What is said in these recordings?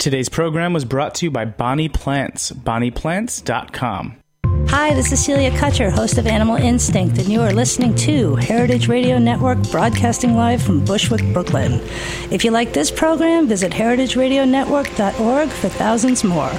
Today's program was brought to you by Bonnie Plants, bonnieplants.com. Hi, this is Celia Kutcher, host of Animal Instinct, and you are listening to Heritage Radio Network broadcasting live from Bushwick, Brooklyn. If you like this program, visit heritageradionetwork.org for thousands more.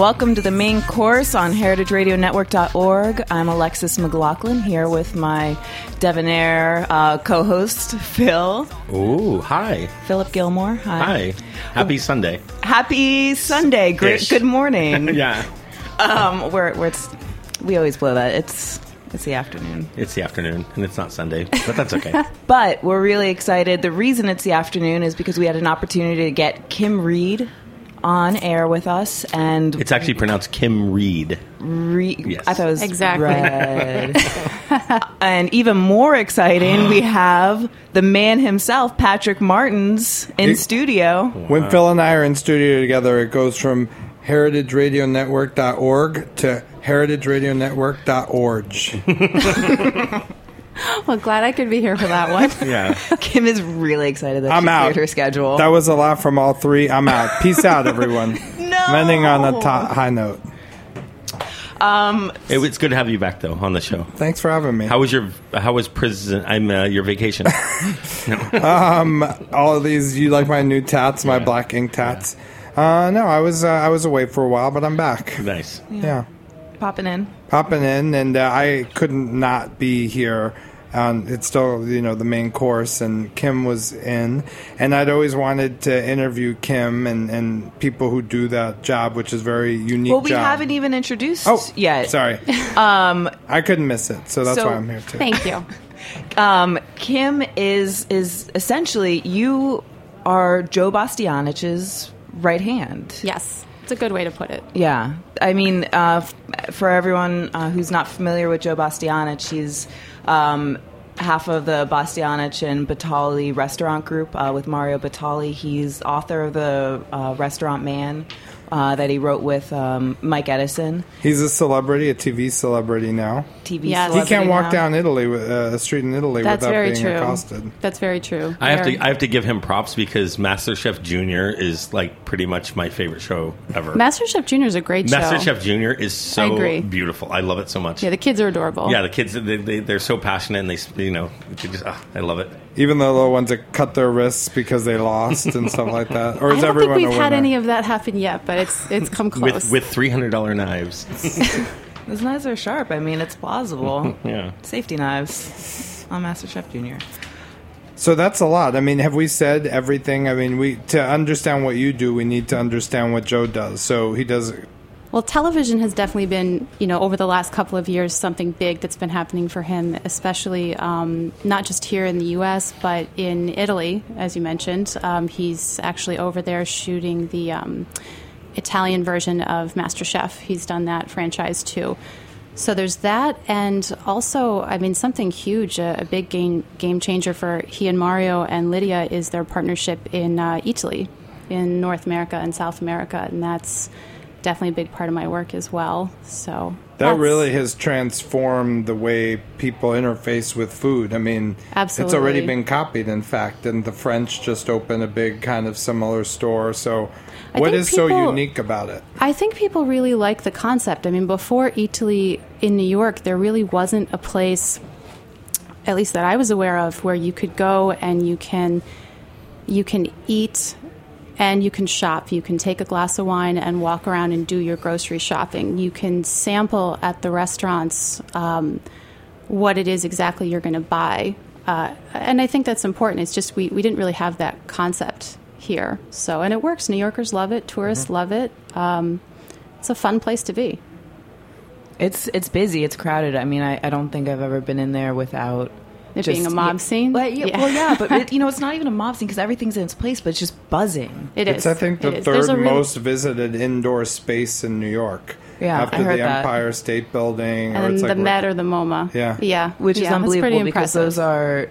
Welcome to the main course on heritageradionetwork.org. I'm Alexes McLaughlin here with my debonair uh, co host, Phil. Ooh, hi. Phillip Gilmour. Hi. Happy Sunday. Happy Sunday. Great. Ish. Good morning. yeah. Um, where, where it's, we always blow that. It's, it's the afternoon. It's the afternoon and it's not Sunday, but that's okay. But we're really excited. The reason it's the afternoon is because we had an opportunity to get Kim Reed on air with us and it's actually pronounced Kim Reed. Re- Yes. I thought it was Exactly. red. and even more exciting, we have the man himself, Patrick Martins, in studio. When Phil and I are in studio together, it goes from heritageradionetwork.org to heritageradionetwork.org. Well, glad I could be here for that one. Yeah. Kim is really excited that I'm she out. cleared her schedule. That was a lot from all three. I'm out. Peace out, everyone. no. Ending on a to- high note. It was good to have you back though on the show. Thanks for having me. How was your how was prison I'm uh, your vacation? all of these, you like my new tats, my Yeah. black ink tats? Uh, no, I was uh, I was away for a while, but I'm back. nice. Yeah, Popping in. popping in, and uh, I couldn't not be here. Um, it's still you know the main course, and Kim was in, and I'd always wanted to interview Kim and, and people who do that job, which is very unique. Well, we job. haven't even introduced Oh, yet. Sorry, um, I couldn't miss it, so that's so- why I'm here too. Thank you. Um, Kim is is essentially you are Joe Bastianich's right hand. Yes, it's a good way to put it. Yeah, I mean, uh, for everyone uh, who's not familiar with Joe Bastianich, he's um, half of the Bastianich and Batali restaurant group uh, with Mario Batali. He's author of the uh, Restaurant Man uh, that he wrote with um, Mike Edison. He's a celebrity, a TV celebrity now. TV. Yes. He He can't walk now. down Italy with uh, a street in Italy That's without being true. accosted. That's very true. I have to I have to give him props because MasterChef Junior is like pretty much my favorite show ever. MasterChef Junior is a great show. MasterChef Junior is so I beautiful. I love it so much. Yeah, the kids are adorable. Yeah, the kids they, they they're so passionate and they you know they just ah, I love it. Even the little ones that cut their wrists because they lost and stuff like that. Or I is don't think we've a had any of that happen yet, but it's it's come close. With with three hundred dollar knives. Those knives are sharp. I mean, it's plausible. yeah. Safety knives on MasterChef Junior. So that's a lot. I mean, have we said everything? I mean, we to understand what you do, we need to understand what Joe does. So he does. Well, television has definitely been, you know, over the last couple of years, something big that's been happening for him, especially um, not just here in the U.S., but in Italy, as you mentioned. Um, he's actually over there shooting the um, Italian version of MasterChef. He's done that franchise too. So there's that, and also, I mean, something huge, a, a big game game changer for he and Mario and Lidia is their partnership in uh, Eataly, in North America and South America, and that's definitely a big part of my work as well. So That really has transformed the way people interface with food. I mean, Absolutely. it's already been copied, in fact, and the French just opened a big kind of similar store. So, I what is so unique about it? I think people really like the concept. I mean, before Eataly in New York, there really wasn't a place, at least that I was aware of, where you could go and you can you can eat and you can shop. You can take a glass of wine and walk around and do your grocery shopping. You can sample at the restaurants um, what it is exactly you're going to buy. Uh, and I think that's important. It's just we, we didn't really have that concept here. So, and it works. New Yorkers love it. Tourists love it. Um, it's a fun place to be. It's it's busy. It's crowded. I mean, I, I don't think I've ever been in there without It being a mob yeah, scene? Well, yeah, Yeah. well, yeah, but it, you know, it's not even a mob scene because everything's in its place, but it's just buzzing. It is. It's I think the third a really- most visited indoor space in New York. Yeah, after I heard the that. Empire State Building, or and it's the like Met or the MoMA. Yeah. yeah, which is Yeah, that's pretty unbelievable because impressive. those are,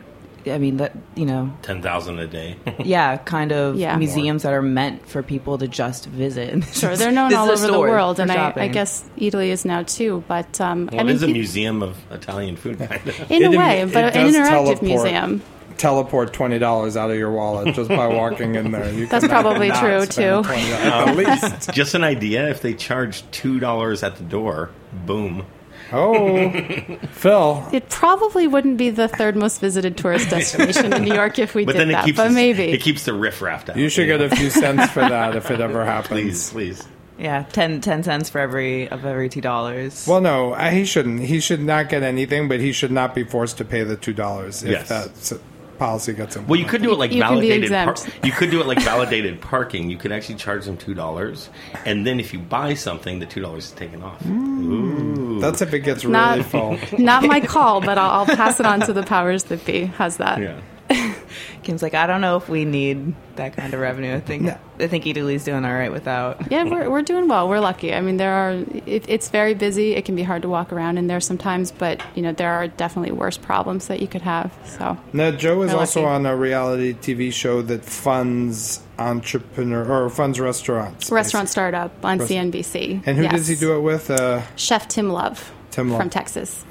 I mean, that you know, Ten thousand a day. yeah, kind of Yeah. museums that are meant for people to just visit. Sure, they're known all over the world, and I, I guess Eataly is now too. But um, Well, I mean, it is a peop- museum of Italian food, kind of. in a way, it but an does interactive teleport. museum. teleport twenty dollars out of your wallet just by walking in there. You That's probably not true, spend too. 20 at least. Just an idea. If they charge two dollars at the door, boom. Oh, Phil, It probably wouldn't be the third most visited tourist destination in New York if we But did then it that. keeps but us- maybe it keeps the riffraff out. you should get a few cents for that if it ever happens. please. yeah, 10, 10 cents for every of every two dollars. Well, no, uh, he shouldn't. He should not get anything, but he should not be forced to pay the two dollars if Yes. that s- policy gets implemented. Well, you could do it like You validated. Par- you could do it like validated parking. You could actually charge them two dollars, and then if you buy something, the two dollars is taken off. Mm. Ooh. That's if it gets really Not- full. not my call. But I'll, I'll pass it on to the powers that be. How's that? yeah. Kim's like, I don't know if we need that kind of revenue. I think I think Eataly's doing all right without. Yeah, we're, we're doing well. We're lucky. I mean, there are. It, it's very busy. It can be hard to walk around in there sometimes, but you know there are definitely worse problems that you could have. So Now, Joe is We're also lucky. on a reality TV show that funds entrepreneur or funds restaurants. restaurant startup on Rest- CNBC. And who Yes. does he do it with? Uh, Chef Tim Love. Tim Love. from Texas.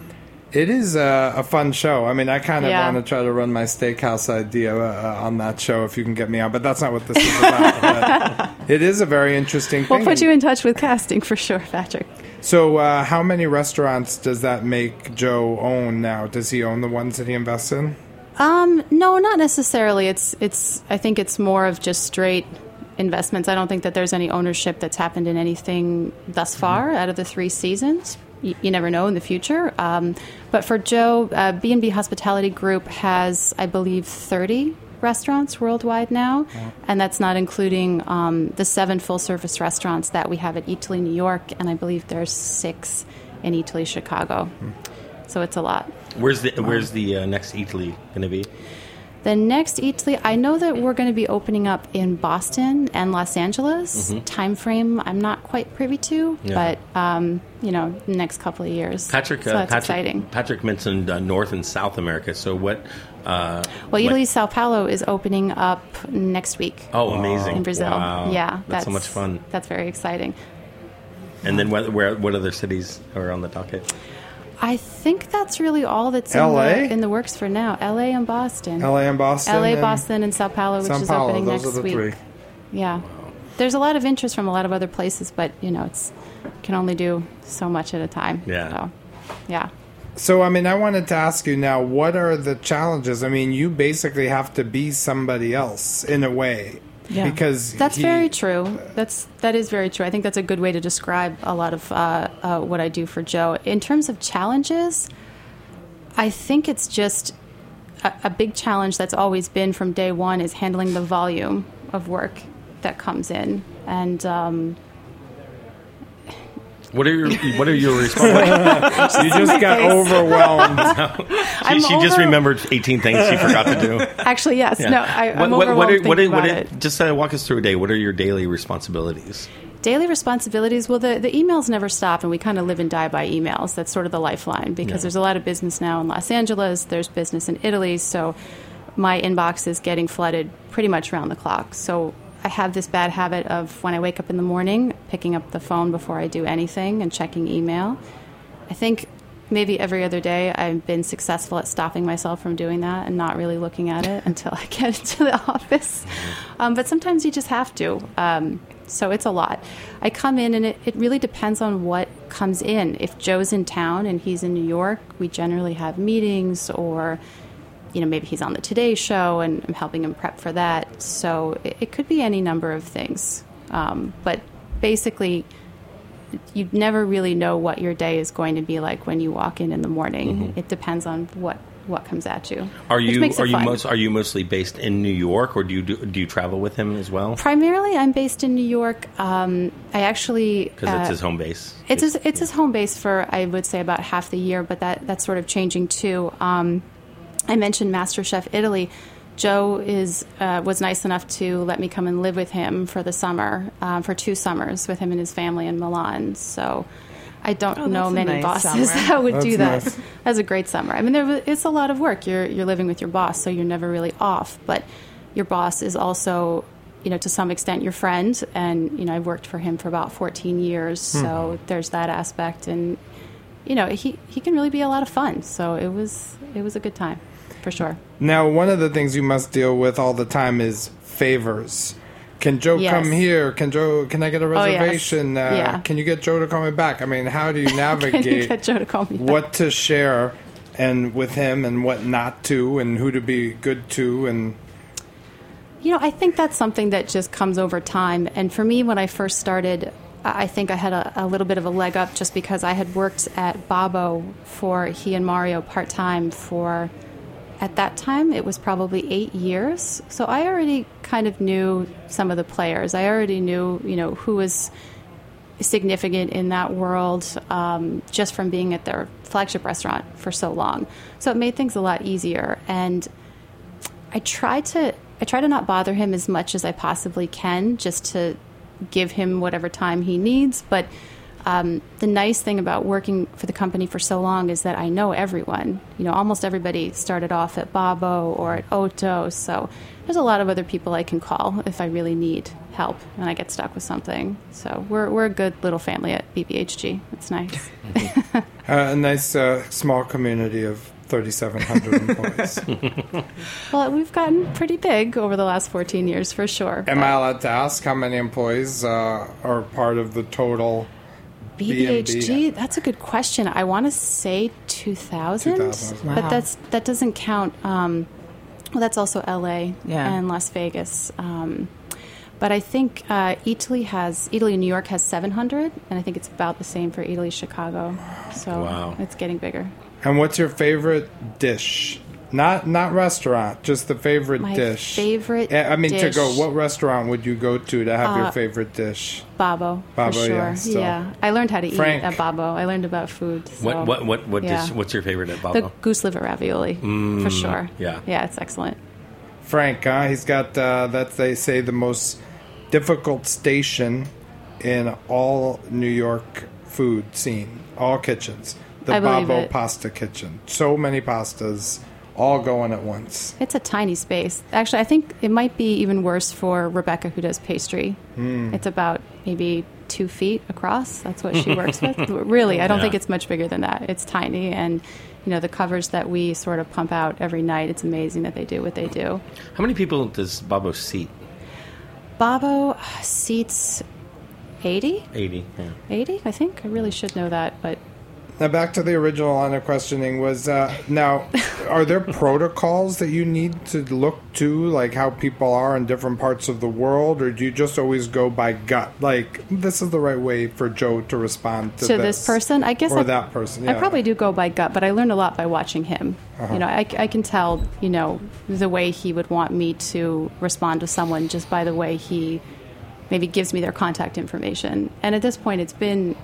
It is a, a fun show. I mean, I kind of Yeah. want to try to run my steakhouse idea uh, on that show if you can get me on, but that's not what this is about. It is a very interesting We'll thing. put you in touch with casting for sure, Patrick. So, uh, how many restaurants does that make Joe own now? Does he own the ones that he invests in? Um, no, not necessarily. It's it's. I think it's more of just straight investments. I don't think that there's any ownership that's happened in anything thus far out of the three seasons. You, you never know in the future. Um, but for Joe, uh, B and B Hospitality Group has, I believe, thirty restaurants worldwide now, and that's not including um, the seven full-service restaurants that we have at Eataly, New York, and I believe there's six in Eataly, Chicago. So it's a lot. Where's the Where's the uh, next Eataly going to be? The next Eataly, I know that we're going to be opening up in Boston and Los Angeles. Time frame, I'm not quite privy to. Yeah. but um, you know, next couple of years. Patrick. so uh, that's Patrick, exciting. Patrick mentioned uh, North and South America. So what? Uh, Well, what- Eataly, Sao Paulo is opening up next week Oh, amazing! in Brazil. Wow. Yeah, that's, so much fun. That's very exciting. And then what? Where? What other cities are on the docket? I think that's really all that's in the, in the works for now. L.A. and Boston. LA and Boston? LA, and Boston, and Sao Paulo, which Sao is Paulo. opening Those next are the week. three. Yeah. There's a lot of interest from a lot of other places, but you know, it's can only do so much at a time. Yeah. So, yeah. So, I mean, I wanted to ask you now, what are the challenges? I mean, you basically have to be somebody else in a way. Yeah. Because That's he- very true. That's that is very true. I think that's a good way to describe a lot of uh, uh, what I do for Joe. In terms of challenges, I think it's just a, a big challenge that's always been from day one is handling the volume of work that comes in, and um, What are your What are your responsibilities? You just got overwhelmed. I'm she, she just remembered 18 things she forgot to do. actually, yes, Yeah. no, I, I'm what, what, overwhelmed what are, what are, about what it. are, just uh, walk us through a day. What are your daily responsibilities? Daily responsibilities. Well, the, the emails never stop, and we kind of live and die by emails. That's sort of the lifeline because Yeah. there's a lot of business now in Los Angeles. There's business in Italy, so my inbox is getting flooded pretty much around the clock. So I have this bad habit of when I wake up in the morning, picking up the phone before I do anything and checking email. I think maybe every other day I've been successful at stopping myself from doing that and not really looking at it until I get into the office. Um, but sometimes you just have to. Um, so it's a lot. I come in and it, it really depends on what comes in. If Joe's in town and he's in New York, we generally have meetings or you know, maybe he's on the Today Show and I'm helping him prep for that. So it, it could be any number of things. Um, but basically, you never really know what your day is going to be like when you walk in in the morning. It depends on what what comes at you. Mm-hmm. Are you are you most are you mostly based in New York, or do you do, do you travel with him as well? Primarily, I'm based in New York. Um, I actually Because uh, it's his home base. It's his, it's his home base for I would say about half the year, but that that's sort of changing too. Um, I mentioned MasterChef Italy. Joe is uh, was nice enough to let me come and live with him for the summer, um, for two summers with him and his family in Milan. So I don't Oh, know many nice bosses summer. that would That's do that. nice. That's a great summer. I mean, there, it's a lot of work. You're you're living with your boss, so you're never really off. But your boss is also, you know, to some extent your friend. And you know, I've worked for him for about 14 years, so there's that aspect. And you know, he he can really be a lot of fun. So it was it was a good time, for sure. Now, one of the things you must deal with all the time is favors. Can Joe Yes. come here? Can Joe? Can I get a Oh, yes. reservation? Uh, Yeah. Can you get Joe to call me back? I mean, how do you Can you navigate get Joe to call me? back? what to share and with him and what not to and who to be good to and You know, I think that's something that just comes over time. And for me, when I first started, I I think I had a, a little bit of a leg up just because I had worked at Babbo for he and Mario part time for, at that time, it was probably eight years. So I already kind of knew some of the players. I already knew, you know, who was significant in that world um, just from being at their flagship restaurant for so long. So it made things a lot easier. And I try to I try to not bother him as much as I possibly can, just to give him whatever time he needs. But um, the nice thing about working for the company for so long is that I know everyone. You know, almost everybody started off at Babbo or at Otto, so there's a lot of other people I can call if I really need help and I get stuck with something. So we're we're a good little family at BBHG. It's nice. uh, a nice uh, small community of 3,700 employees. well, we've gotten pretty big over the last 14 years for sure. Am I allowed to ask how many employees uh, are part of the total? BBHG, that's a good question. I want to say 2000, 2000. Wow. but that's that doesn't count. Um, well, that's also LA Yeah. and Las Vegas. Um, but I think uh, Eataly has Eataly and New York has 700, and I think it's about the same for Eataly, Chicago. So Wow. it's getting bigger. And what's your favorite dish? Not not restaurant, just the favorite My dish. favorite Eh, I mean, to go. What restaurant would you go to to have your Uh, favorite dish? Babbo, Babbo, for sure. yeah, so- yeah, I learned how to Frank. eat at Babbo. I learned about food. So. What what what what yeah. dish? What's your favorite at Babbo? The goose liver ravioli, for sure. yeah. yeah, it's excellent. Frank, huh? He's got uh, that they say the most difficult station in all New York food scene, all kitchens. The I believe Babbo it. Pasta Kitchen. So many pastas, all going at once. It's a tiny space. Actually, I think it might be even worse for Rebecca, who does pastry. Hmm. It's about maybe two feet across. That's what she works with. Really, I don't Yeah. think it's much bigger than that. It's tiny, and you know the covers that we sort of pump out every night. It's amazing that they do what they do. How many people does Babbo seat? Babbo seats 80, Eighty. Yeah. 80, I think. I really should know that, but Now back to the original line of questioning was uh, now are there protocols that you need to look to like how people are in different parts of the world or do you just always go by gut like this is the right way for Joe to respond to, to this person, I guess or I, that person yeah. I probably do go by gut, but I learned a lot by watching him. You know, I, I can tell, you know, the way he would want me to respond to someone just by the way he maybe gives me their contact information. And at this point, it's been,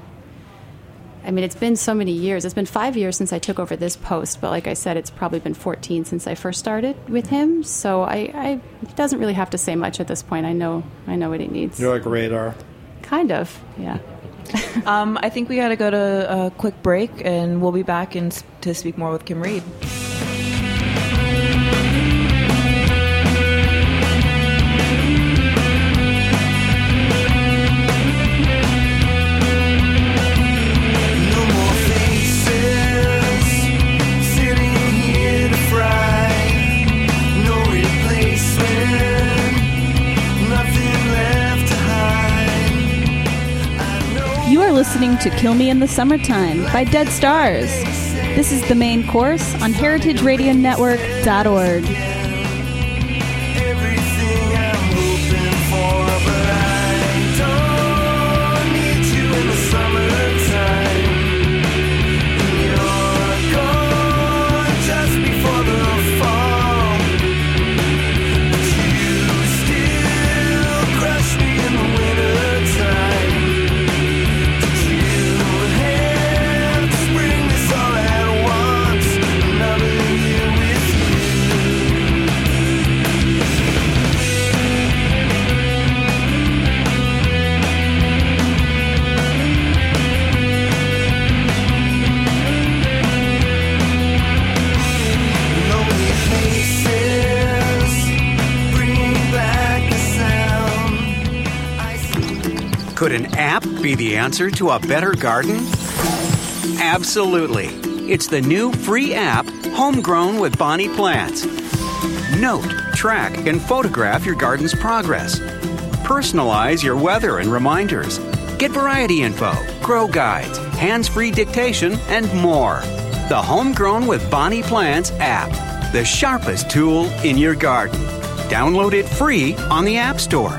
I mean, it's been so many years. It's been five years since I took over this post, but like I said, it's probably been 14 since I first started with him. So I, I he doesn't really have to say much at this point. I know, I know what he needs. you're like radar Kind of, yeah. Um, I think we got to go to a quick break, and we'll be back in, to speak more with Kim Reed. To Kill Me in the Summertime by Dead Stars. This is the main course on heritageradionetwork.org. be the answer to a better garden? Absolutely. It's the new free app, Homegrown with Bonnie Plants. Note, track, and photograph your garden's progress. Personalize your weather and reminders. Get variety info, grow guides, hands free dictation, and more. The Homegrown with Bonnie Plants app, the sharpest tool in your garden. Download it free on the App Store.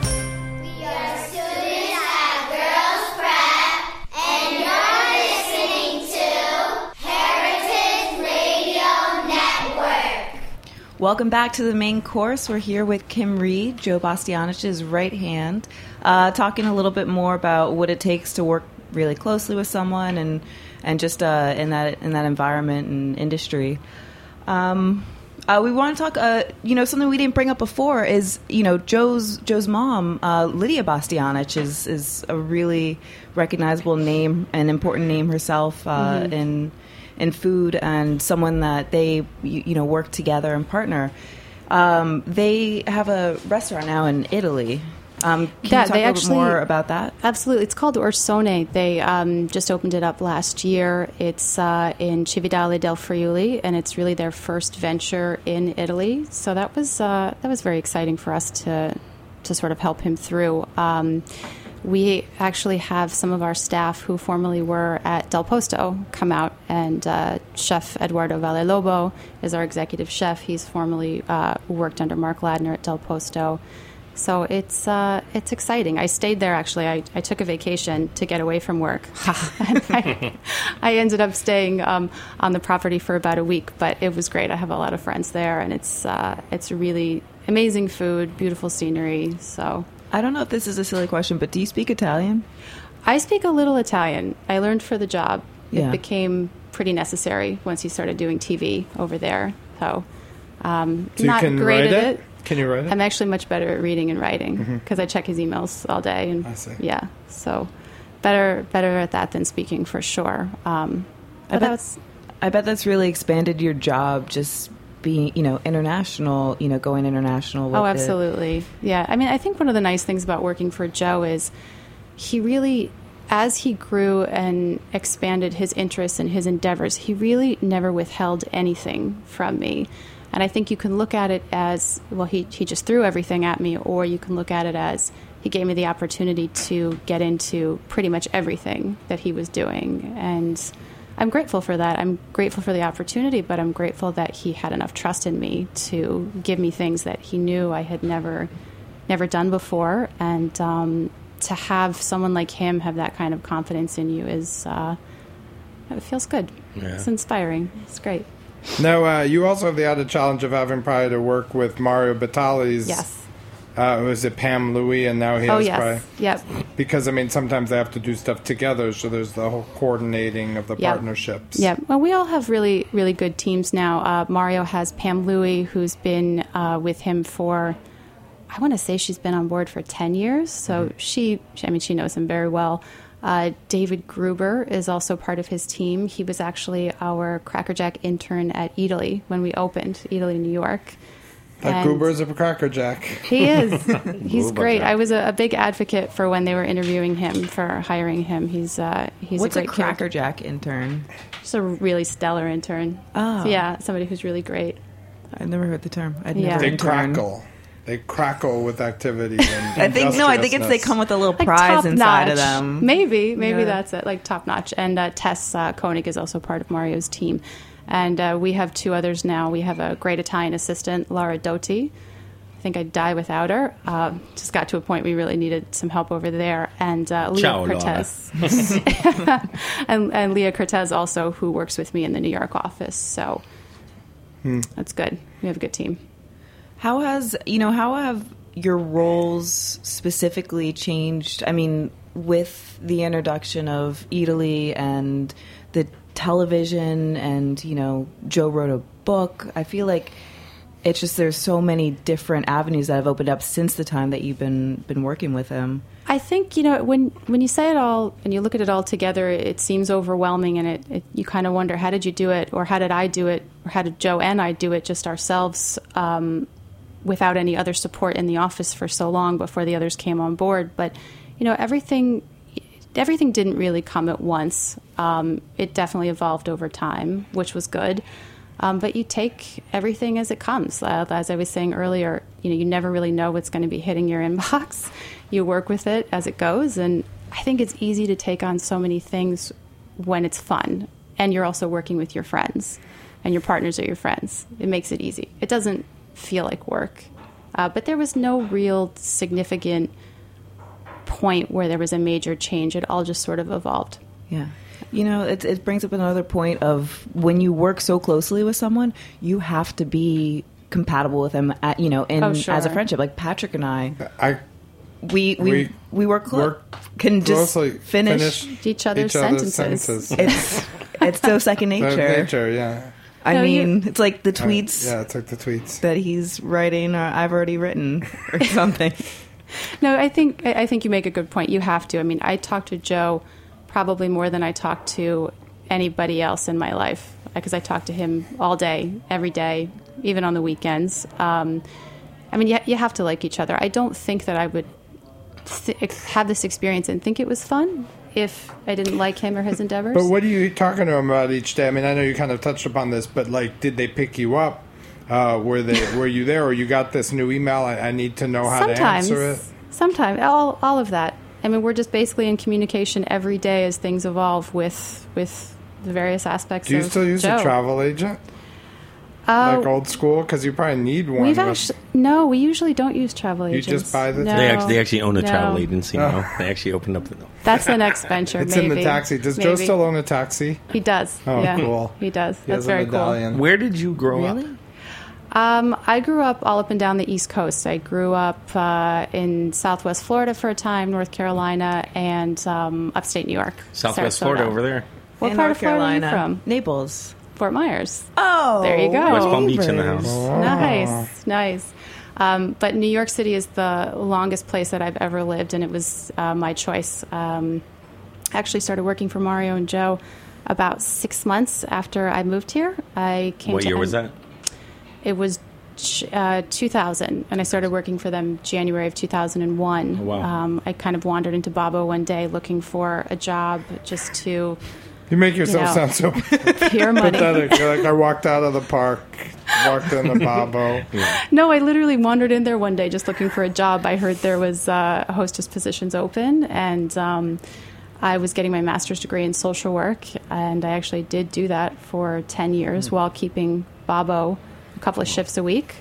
Welcome back to the main course. We're here with Kim Reed, Joe Bastianich's right hand, uh, talking a little bit more about what it takes to work really closely with someone and and just uh, in that in that environment and industry. Um, uh, we want to talk. Uh, you know, something we didn't bring up before is you know Joe's Joe's mom, uh, Lidia Bastianich, is is a really recognizable name, an important name herself uh, Mhm. in in food, and someone that they you, you know work together and partner. Um, they have a restaurant now in Italy. Um, can yeah, you talk they a little actually more about that? Absolutely, it's called Orsone. They um, just opened it up last year. It's uh, in Cividale del Friuli, and it's really their first venture in Italy. So that was uh, that was very exciting for us to to sort of help him through. Um, we actually have some of our staff who formerly were at Del Posto come out, and uh, Chef Eduardo Vallelobo is our executive chef. He's formerly uh, worked under Mark Ladner at Del Posto. So it's uh, it's exciting. I stayed there actually. I, I took a vacation to get away from work. I, I ended up staying um, on the property for about a week, but it was great. I have a lot of friends there, and it's uh, it's really amazing food, beautiful scenery. So I don't know if this is a silly question, but do you speak Italian? I speak a little Italian. I learned for the job. Yeah. It became pretty necessary once you started doing TV over there. So, um, So you not can great write at it? Can you write it? I'm actually much better at reading and writing because I check his emails all day. And I see. yeah, so better better at that than speaking for sure. Um, I bet, that's I bet that's really expanded your job, just being, you know, international, you know, going international. With Oh, it. absolutely. Yeah. I mean, I think one of the nice things about working for Joe is he really, as he grew and expanded his interests and his endeavors, he really never withheld anything from me. And I think you can look at it as well, he, he just threw everything at me, or you can look at it as he gave me the opportunity to get into pretty much everything that he was doing. And I'm grateful for that. I'm grateful for the opportunity, but I'm grateful that he had enough trust in me to give me things that he knew I had never, never done before. And um, to have someone like him have that kind of confidence in you is, uh, it feels good. Yeah. It's inspiring. It's great. Now, uh, you also have the added challenge of having probably to work with Mario Batali's. Yes. Uh, was it Pam Louie, and now he Oh has yes. probably Yep. because I mean sometimes they have to do stuff together, so there's the whole coordinating of the Yep. partnerships. Yeah, well, we all have really, really good teams now. Uh, Mario has Pam Louie, who's been uh, with him for, I want to say she's been on board for 10 years. So she, I mean, she knows him very well. Uh, David Gruber is also part of his team. He was actually our Crackerjack intern at Eataly when we opened Eataly, New York. That And- Goober is a crackerjack. he is. He's great. Jack. I was a, a big advocate for when they were interviewing him for hiring him. He's uh, he's What's a a, great character. crackerjack intern? Just a really stellar intern. Oh. Yeah, somebody who's really great. I've never heard the term. I'd Yeah. never They interned. crackle. They crackle with activity. And I think no. I think it's they come with a little Like prize top inside of notch. them. Maybe, maybe Yeah. that's it. Like top notch. And uh, Tess uh, Koenig is also part of Mario's team. And uh, we have two others now. We have a great Italian assistant, Laura Doty. I think I'd die without her. Uh, just got to a point we really needed some help over there. And uh, Leah Ciao, Cortez. and, and Leah Cortez also, who works with me in the New York office. So Hmm. that's good. We have a good team. How has you know how have your roles specifically changed? I mean, with the introduction of Eataly and the television, and you know, Joe wrote a book. I feel like it's just there's so many different avenues that have opened up since the time that you've been been working with him. I think you know when when you say it all and you look at it all together, it seems overwhelming, and it, it you kind of wonder how did you do it, or how did I do it, or how did Joe and I do it just ourselves, um, without any other support in the office for so long before the others came on board. But you know everything everything didn't really come at once. Um, it definitely evolved over time, which was good. Um, but you take everything as it comes. Uh, as I was saying earlier, you know, you never really know what's going to be hitting your inbox. You work with it as it goes, and I think it's easy to take on so many things when it's fun, and you're also working with your friends, and your partners are your friends. It makes it easy. It doesn't feel like work, uh, but there was no real significant point where there was a major change. It all just sort of evolved. Yeah. You know, it, it brings up another point of when you work so closely with someone, you have to be compatible with them, at, you know, in, Oh, as a friendship. Like Patrick and I, I we we, we, We work, clo- work can just closely finish. Each other's sentences. It's it's so second So nature. nature, yeah. I No, you- mean, it's like the tweets Yeah, it's like the tweets. that he's writing or I've already written or something. No, I think I think you make a good point. You have to. I mean, I talk to Joe probably more than I talk to anybody else in my life because I talk to him all day, every day, even on the weekends. Um, I mean, you, you have to like each other. I don't think that I would th- have this experience and think it was fun if I didn't like him or his endeavors. But what are you talking to him about each day? I mean, I know you kind of touched upon this, but like, did they pick you up? Uh, were they were you there, or you got this new email? I, I need to know how sometimes, to answer it. sometimes, all all of that. I mean, we're just basically in communication every day as things evolve with with the various aspects. Do you of still use Joe. a travel agent, Uh, like old school? Because you probably need one. We've with- actually no, we usually don't use travel You agents. just buy the no, They actually, they actually own a no. travel agency now. They actually opened up the. That's the next venture. it's maybe. in the taxi. Does Joe still own a taxi? He does. Oh, yeah. cool. He does. He That's has a very cool. Where did you grow up? Um, I grew up all up and down the East Coast. I grew up uh, in Southwest Florida for a time, North Carolina, and um, upstate New York. Southwest Sarasota. Florida over there. What In part North of Florida Carolina, are you from? Naples. Fort Myers. Oh, There you go. West Palm Beach in the neighbors. house. Nice, nice. Um, but New York City is the longest place that I've ever lived, and it was uh, my choice. Um, I actually started working for Mario and Joe about six months after I moved here. I came. What to year was that? It was uh, 2000, and I started working for them January of 2001. Oh, wow. Um, I kind of wandered into Babbo one day looking for a job just to You make yourself know. sound so pure money. pathetic. You're like I walked out of the park, walked in the Babbo. No, I literally wandered in there one day just looking for a job. I heard there was uh, hostess positions open, and um, I was getting my master's degree in social work, and I actually did do that for ten years while keeping Babbo couple of shifts a week.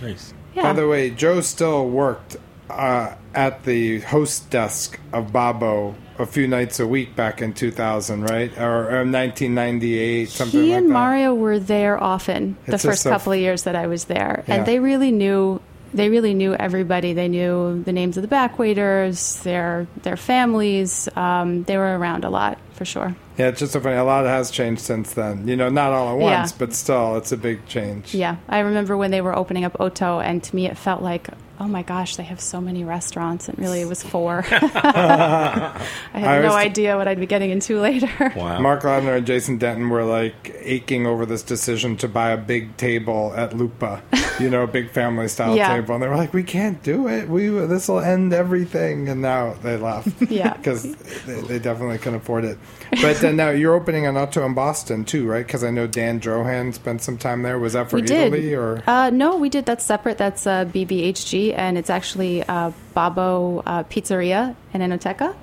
Nice. Yeah. By the way, Joe still worked uh, at the host desk of Babbo a few nights a week back in 2000, right? Or, or 1998, something he like and. Mario were there often the It's first just a- couple of years that I was there, Yeah. and they really knew. They really knew everybody. They knew the names of the back waiters, their their families. Um, they were around a lot for sure. Yeah, it's just so funny. A lot has changed since then. You know, not all at Yeah. once, but still, it's a big change. Yeah, I remember when they were opening up Otto, and to me it felt like, oh my gosh, they have so many restaurants, and really it was four. I had I no was- idea what I'd be getting into later. Wow. Mark Ladner and Jason Denton were like aching over this decision to buy a big table at Lupa, you know, a big family style Yeah. table, and they were like, "We can't do it. We this will end everything." And now they left, Yeah. because they, they definitely couldn't afford it. But then now you're opening an Otto in Boston too, right? Because I know Dan Drohan spent some time there. Was that for we did. Eataly or? Uh, no, we did. That's separate. That's uh, BBHG, and it's actually uh, Babbo uh, Pizzeria in Enoteca.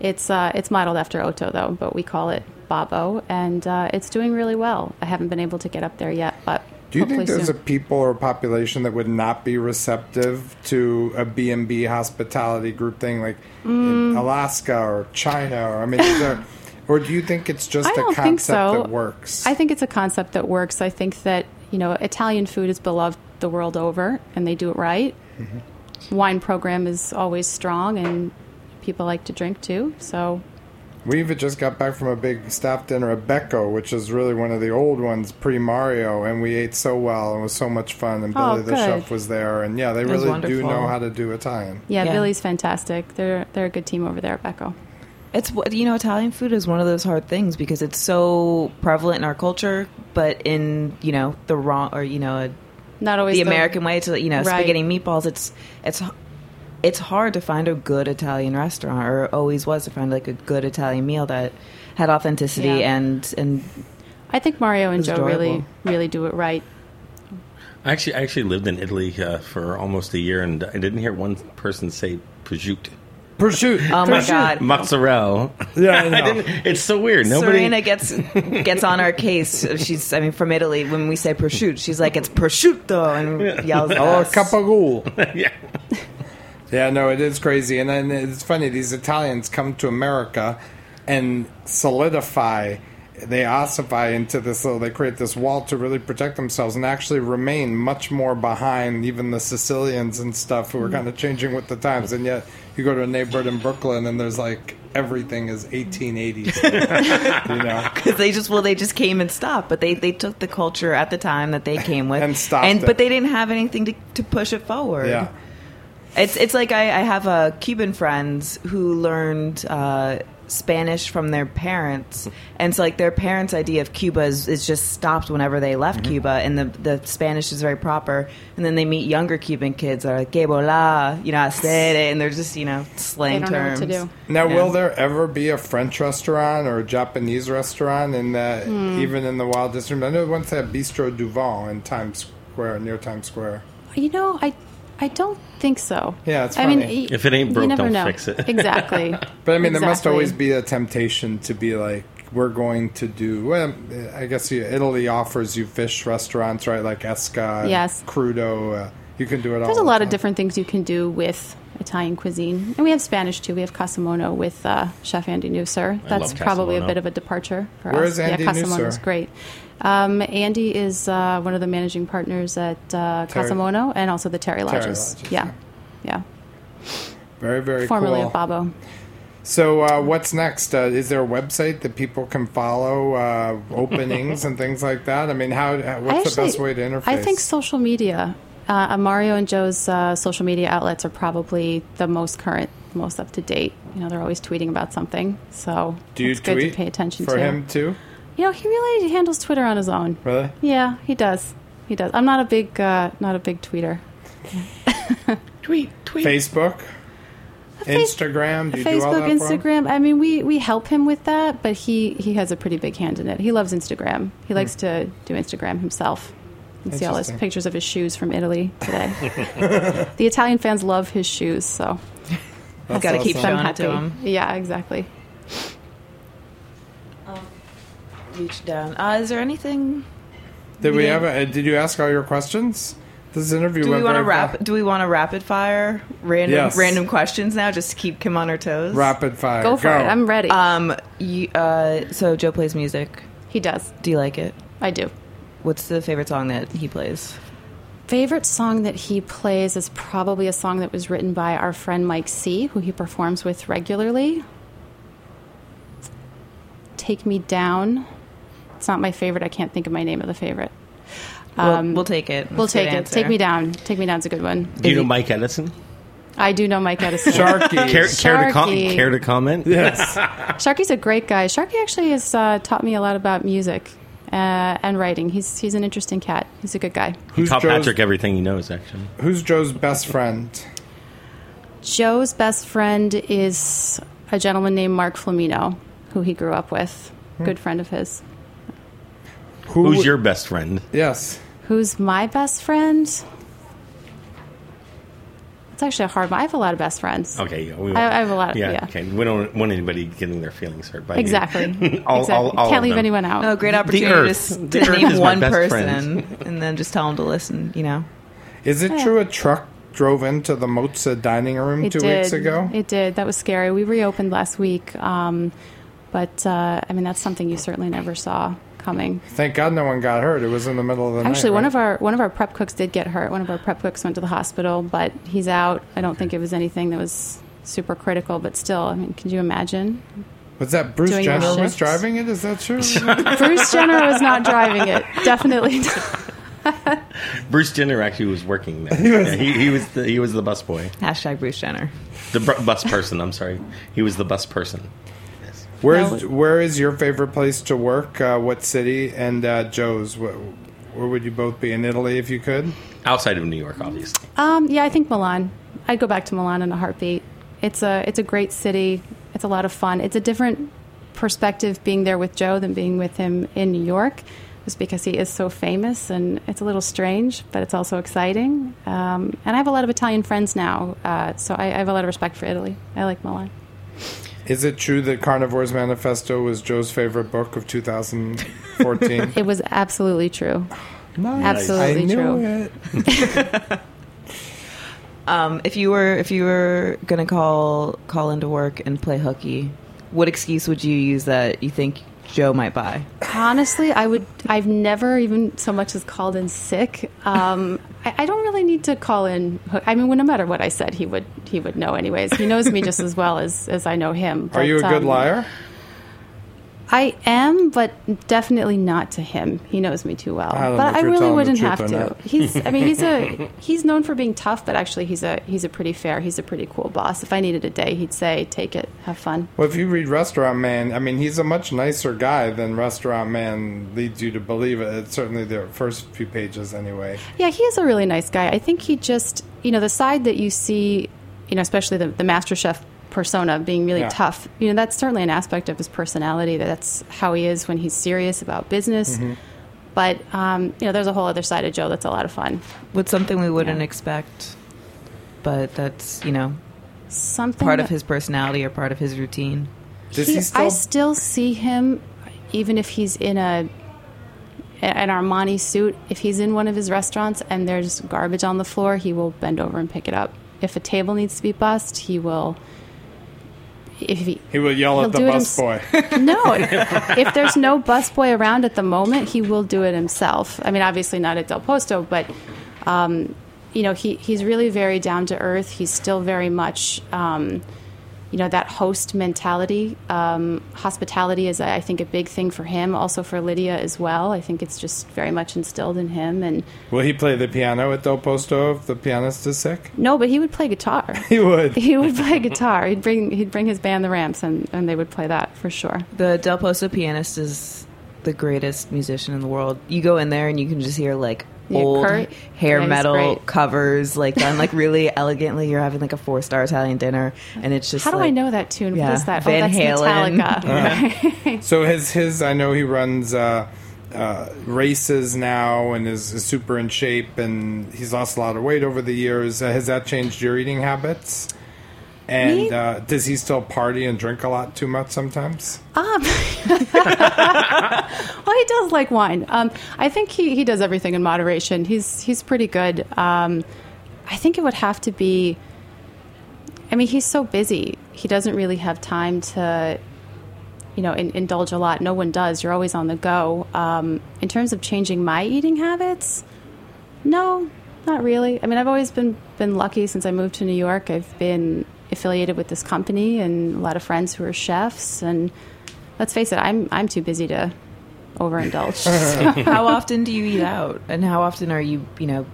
It's uh, it's modeled after Otto though, but we call it Babbo, and uh, it's doing really well. I haven't been able to get up there yet, but Do you hopefully think there's soon. a people or population that would not be receptive to a B&B hospitality group thing like Mm. in Alaska or China or I mean there, or do you think it's just I a don't concept think so. that works? I think it's a concept that works. I think that you know Italian food is beloved the world over, and they do it right. Mm-hmm. Wine program is always strong, and people like to drink too. So we even just got back from a big staff dinner at Becco, which is really one of the old ones pre Mario, and we ate so well and it was so much fun. And Oh, Billy the chef was there, and yeah, they It really do know how to do Italian. yeah, Yeah. Billy's fantastic. They're they're a good team over there at Becco. It's what- you know Italian food is one of those hard things because it's so prevalent in our culture, but in you know the wrong or you know Not always the American way to you know Right. spaghetti and meatballs. It's it's it's hard to find a good Italian restaurant, or always was to find like a good Italian meal that had authenticity Yeah. and and I think Mario and It's Joe really, really do it right. I actually, I actually lived in Italy uh, for almost a year, and I didn't hear one person say prosciutto. Prosciutto. oh my god. Mozzarella. Yeah, I I know. didn't, it's so weird. Nobody. Serena gets gets on our case. She's, I mean, from Italy. When we say prosciutto, she's like, "It's prosciutto," and yells at Oh, us. capagoule. yeah. Yeah, no, it is crazy, and then it's funny. These Italians come to America and solidify, they ossify into this. little They create this wall to really protect themselves, and actually remain much more behind even the Sicilians and stuff who are kind of changing with the times. And yet, you go to a neighborhood in Brooklyn, and there's like everything is 1880s. you know, because they just well they just came and stopped but they they took the culture at the time that they came with And stopped and but they didn't have anything to, to push it forward yeah. it's it's like I, I have a Cuban friends who learned uh, Spanish from their parents and so like their parents idea of Cuba is, is just stopped whenever they left Mm-hmm. Cuba and the the Spanish is very proper and then they meet younger Cuban kids that are like que bola you know asere and they're just you know They slang don't know terms what to do. Now, Yeah. will there ever be a French restaurant or a Japanese restaurant in the Hmm. even in the Wild District? I know once they had Bistro du Vent in Times Square, near Times Square. You know, I I don't think so. Yeah, it's I mean, If it ain't you broke, never don't know. fix it. Exactly. But I mean, there must always be a temptation to be like, we're going to do. Well, I guess Italy offers you fish restaurants, right? Like Esca, Yes. Crudo. Uh, you can do it all. There's a the lot of different things you can do with Italian cuisine, and we have Spanish too. We have Casa Mono with uh, Chef Andy Nusser. That's love probably a bit of a departure for Where us. is Andy yeah, Casa Mono's is great. Um, Andy is uh, one of the managing partners at uh, Tarry- Casamono and also the Tarry Lodges. Lodges, yeah, yeah. Very, very Formerly cool. of Babbo. So, uh, what's next? Uh, is there a website that people can follow uh, openings and things like that? I mean, how? What's I the actually- best way to interface? I think social media. Uh, Mario and Joe's uh, social media outlets are probably the most current, most up to date. You know, they're always tweeting about something, so Do you it's good to pay attention for to. him too? You know, he really handles Twitter on his own. Really? Yeah, he does. He does. I'm not a big, uh, not a big tweeter. Tweet, tweet. Facebook, Instagram. Do you do all Facebook, that for him? Instagram. I mean, we we help him with that, but he he has a pretty big hand in it. He loves Instagram. He likes to do Instagram himself. You can see all his. Pictures of his shoes from Italy today. the Italian fans love his shoes, so That's Gotta keep awesome. I'm showing it happy. to him. Yeah, exactly. reach down uh, is there anything Did we have? A, did you ask all your questions? This interview. do we want to rap fa- do we want to rapid fire random Yes. random questions now just to keep Kim on her toes Rapid fire. Go for it. I'm ready. um you, uh so Joe plays music he does. do you like it I do. What's the favorite song that he plays Favorite song that he plays is probably a song that was written by our friend Mike C, who he performs with regularly. Take Me Down. It's not my favorite. I can't think of my name of the favorite. we'll, we'll take it We'll That's a take it. answer. Take Me Down. Take Me Down's a good one. Do you know Mike Edison? I do know Mike Edison. Sharky. Care, care, to com- Sharky. care to comment? yes. Sharky's a great guy. Sharky actually has uh, taught me a lot about music uh, and writing. He's he's an interesting cat. He's a good guy. He Who's taught Joe's- Patrick everything he knows, actually. Who's Joe's best friend? Joe's best friend is a gentleman named Mark Flamino, who he grew up with. Good friend of his. Who, Who's your best friend? Yes. Who's my best friend? It's actually a hard one. I have a lot of best friends. Okay, yeah, we I, I have a lot of, yeah, yeah. okay. We don't want anybody getting their feelings hurt by you. Exactly. all, exactly. all, all Can't leave them. anyone out. Oh, great opportunity to, Earth. s- to Earth name is one person and then just tell them to listen, you know. Is it true a truck drove into the Mozza dining room It two did. weeks ago? It did. That was scary. We reopened last week, um, but uh, I mean that's something you certainly never saw coming. Thank God no one got hurt. It was in the middle of the night. Actually, one right? of our one of our prep cooks did get hurt. One of our prep cooks went to the hospital, but he's out. I don't think it was anything that was super critical, but still, I mean, could you imagine? was that Bruce doing Jenner was driving it? Is that true? Bruce Jenner was not driving it. Definitely. Bruce Jenner actually was working there. He was, he, he was the he was the bus boy, Hashtag Bruce Jenner. the br- bus person. I'm sorry, he was the bus person. Where's where is your favorite place to work? Uh, what city? And uh, Joe's. Where, where would you both be in Italy if you could? Outside of New York, obviously. um, yeah, I think Milan. I'd go back to Milan in a heartbeat. It's a it's a great city. It's a lot of fun. It's a different perspective being there with Joe than being with him in New York, just because he is so famous and it's a little strange, but it's also exciting. Um, and I have a lot of Italian friends now, uh, so I, I have a lot of respect for Italy. I like Milan. Is it true that Carnivore's Manifesto was Joe's favorite book of 2014? It was absolutely true. Nice. Absolutely I knew true. it. Um, if you were if you were gonna call call into work and play hooky, what excuse would you use that you think Joe might buy? Honestly, I would. I've never even so much as called in sick. Um, I, I don't really need to call in. I mean, well, no matter what I said, he would. He would know anyways. He knows me just as well as as I know him. Are you a good um, liar? I am, but definitely not to him. He knows me too well. I but I really wouldn't have to. He's. I mean, he's a. He's known for being tough, but actually, he's a. He's a pretty fair. He's a pretty cool boss. If I needed a day, he'd say, "Take it, have fun." Well, if you read Restaurant Man, I mean, he's a much nicer guy than Restaurant Man leads you to believe it. It's certainly the first few pages, anyway. Yeah, he is a really nice guy. I think he just, you know, the side that you see, you know, especially the, the MasterChef persona being really Yeah. tough, you know, that's certainly an aspect of his personality. That's how he is when he's serious about business. Mm-hmm. But, um, you know, there's a whole other side of Joe that's a lot of fun. What's something we wouldn't Yeah. expect, but that's you know Something part of his personality or part of his routine? He- he still? I still see him, even if he's in a an Armani suit. If he's in one of his restaurants and there's garbage on the floor, he will bend over and pick it up. If a table needs to be bussed, he will. If he, he will yell at the busboy. no, if there's no busboy around at the moment, he will do it himself. I mean, obviously not at Del Posto, but um, you know, he, he's really very down to earth. He's still very much, um, you know, that host mentality. Um, hospitality is, I think, a big thing for him. Also for Lidia as well. I think it's just very much instilled in him. And will he play the piano at Del Posto if the pianist is sick? no, but he would play guitar. He would. he would play guitar. He'd bring he'd bring his band, the Ramps, and, and they would play that for sure. The Del Posto pianist is the greatest musician in the world. You go in there and you can just hear like Yeah, old Kurt? hair Yeah, metal great. covers, like done like really elegantly. You're having like a four star Italian dinner, and it's just How do I know that tune? Yeah, What is that? Van oh, that's Halen. Metallica. So his his I know he runs uh, uh, races now and is, is super in shape and he's lost a lot of weight over the years. Uh, has that changed your eating habits? And uh, does he still party and drink a lot too much sometimes? Um, well, he does like wine. Um, I think he, he does everything in moderation. He's he's pretty good. Um, I think it would have to be. I mean, he's so busy. He doesn't really have time to, you know, in, indulge a lot. No one does. You're always on the go. Um, in terms of changing my eating habits, no, not really. I mean, I've always been been lucky since I moved to New York. I've been affiliated with this company and a lot of friends who are chefs. And let's face it, I'm I'm too busy to overindulge. how often do you eat out, and how often are you, you know,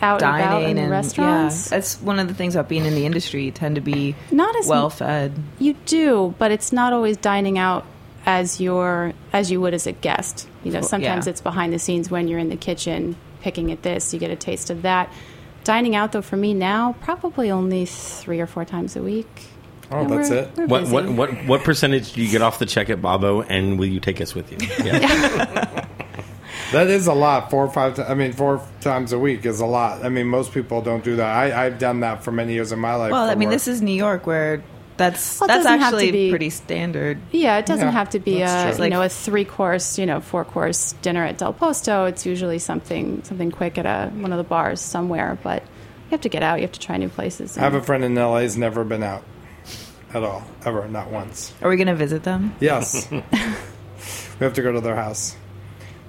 Out and about dining in and restaurants? Yeah, that's one of the things about being in the industry. You tend to be Not as well fed. You do, but it's not always dining out as your as you would as a guest. You know, sometimes yeah. it's behind the scenes when you're in the kitchen picking at this. You get a taste of that. Dining out, though, for me now, probably only three or four times a week. Oh, And that's we're- it? we're What, what what what percentage do you get off the check at Babbo, and will you take us with you? Yeah. That is a lot. Four or five. ti- I mean, four times a week is a lot. I mean, most people don't do that. I, I've done that for many years in my life. Well, I mean, work. this is New York, where that's Well, it that's doesn't have to actually be- pretty standard. Yeah, it doesn't Yeah, have to be a true. you know a three course, you know, four course dinner at Del Posto. It's usually something something quick at a one of the bars somewhere. But you have to get out. You have to try new places. I have a friend in LA who's never been out at all, ever, not once. Are we going to visit them? Yes. we have to go to their house.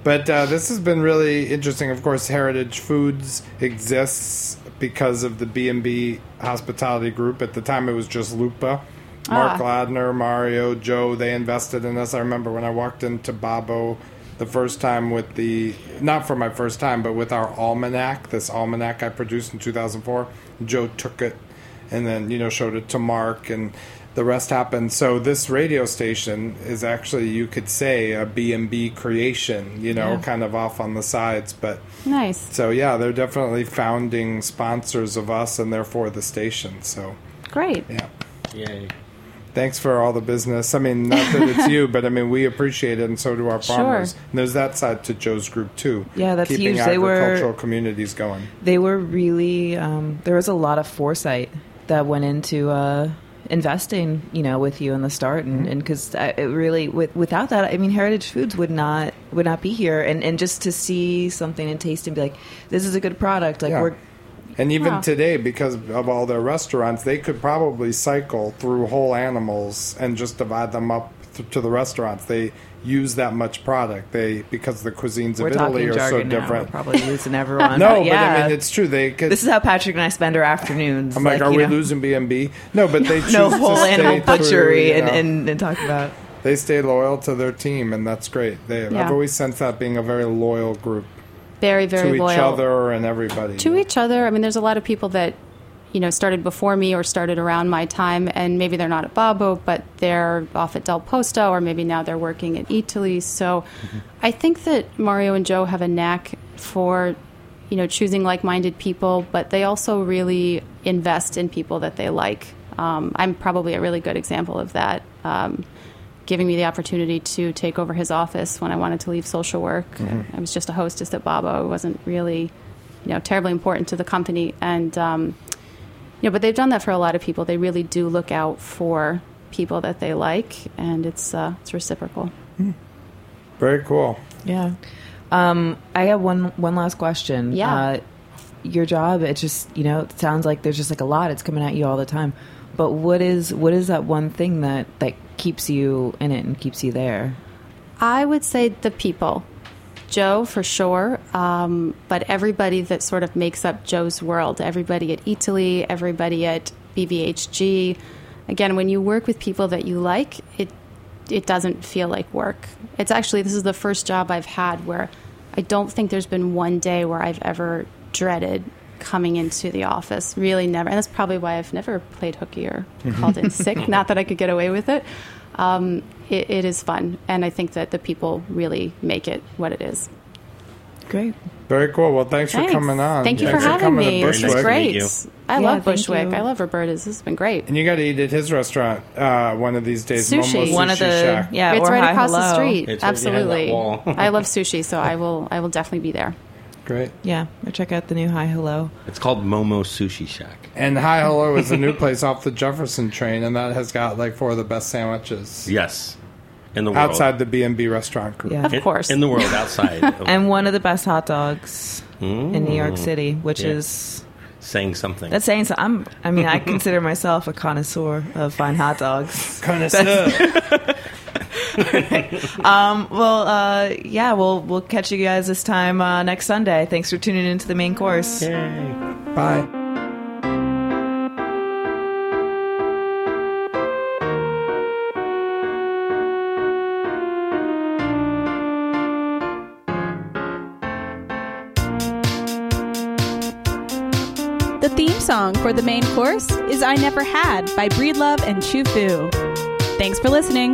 But uh, this has been really interesting. Of course, Heritage Foods exists because of the B&B Hospitality Group. At the time, it was just Lupa. Mark Ah. Ladner, Mario, Joe, they invested in us. I remember when I walked into Babbo the first time with the, not for my first time, but with our almanac, this almanac I produced in 2004. Joe took it and then, you know, showed it to Mark. And the rest happens. So this radio station is actually, you could say, a B&B creation, you know, Yeah. kind of off on the sides. But Nice. so, yeah, they're definitely founding sponsors of us and therefore the station. So, Great. yeah. Yay. Thanks for all the business. I mean, not that it's you, but I mean, we appreciate it, and so do our Sure. farmers. And there's that side to Joe's group too. Yeah, that's keeping huge. They were- agricultural communities going. they were really um, there was a lot of foresight that went into uh, investing you know with you in the start and mm-hmm. and because it really with, without that i mean heritage foods would not would not be here and and just to see something and taste and be like this is a good product like Yeah. we're And even Wow. today, because of all their restaurants, they could probably cycle through whole animals and just divide them up th- to the restaurants. They use that much product. They because the cuisines we're of Italy are so jargon now. We're different. probably losing everyone no, but, yeah. but I mean it's true. They could. this is how patrick and i spend our afternoons I'm like, are we know, losing B and B? No, but they choose no to whole stay animal butchery you and, know. and, and talk about they stay loyal to their team, and that's great. They, Yeah. I've always sensed that being a very loyal group Very, very to each loyal. other and everybody. to each other. I mean, there's a lot of people that you know started before me or started around my time, and maybe they're not at Babbo, but they're off at Del Posto, or maybe now they're working at Eataly. So, I think that Mario and Joe have a knack for you know choosing like-minded people, but they also really invest in people that they like. Um, I'm probably a really good example of that. Um, giving me the opportunity to take over his office when I wanted to leave social work. I was just a hostess at Babbo. It wasn't really, you know, terribly important to the company. And, um, you know, but they've done that for a lot of people. They really do look out for people that they like, and it's uh, it's reciprocal. Very cool. Yeah. Um, I have one one last question. Yeah. Uh, your job, it just you know, it sounds like there's just like a lot. It's coming at you all the time. But what is what is that one thing that that keeps you in it and keeps you there? I would say the people. Joe, for sure, um, but everybody that sort of makes up Joe's world, everybody at Eataly, everybody at BBHG. Again, when you work with people that you like, it it doesn't feel like work. It's actually this is the first job I've had where I don't think there's been one day where I've ever dreaded coming into the office. Really, never. And that's probably why I've never played hooky or called in sick. Not that I could get away with it. Um, it, it is fun, and I think that the people really make it what it is. Great. Very cool. Well, thanks, Thanks. for coming on. Thank you Thanks for having coming me. To This is Bushwick. Nice to great. meet you. I Yeah, love Bushwick. you. I love Roberta's. This has been great. And you got to eat at his restaurant uh, one of these days. Sushi. Momo One of Sushi the Shack. yeah, it's or right Hi across the street. It's right behind that Absolutely. I love sushi, so I will. I will definitely be there. Great. Yeah, or check out the new Hi Hello. It's called Momo Sushi Shack. And Hi Hello is a new place off the Jefferson train, and that has got like four of the best sandwiches Yes, in the world. outside the B and B restaurant group. Yeah. Of In- course. in the world outside. of And one of the best hot dogs in New York mm. City, which Yeah. is saying something. that's saying so. I'm. I mean, I consider myself a connoisseur of fine hot dogs. Connoisseur. Um, well, uh, yeah, we'll we'll catch you guys this time uh, next Sunday. Thanks for tuning into the main course. Bye. The theme song for the main course is I Never Had by Breedlove and Chufu. Thanks for listening.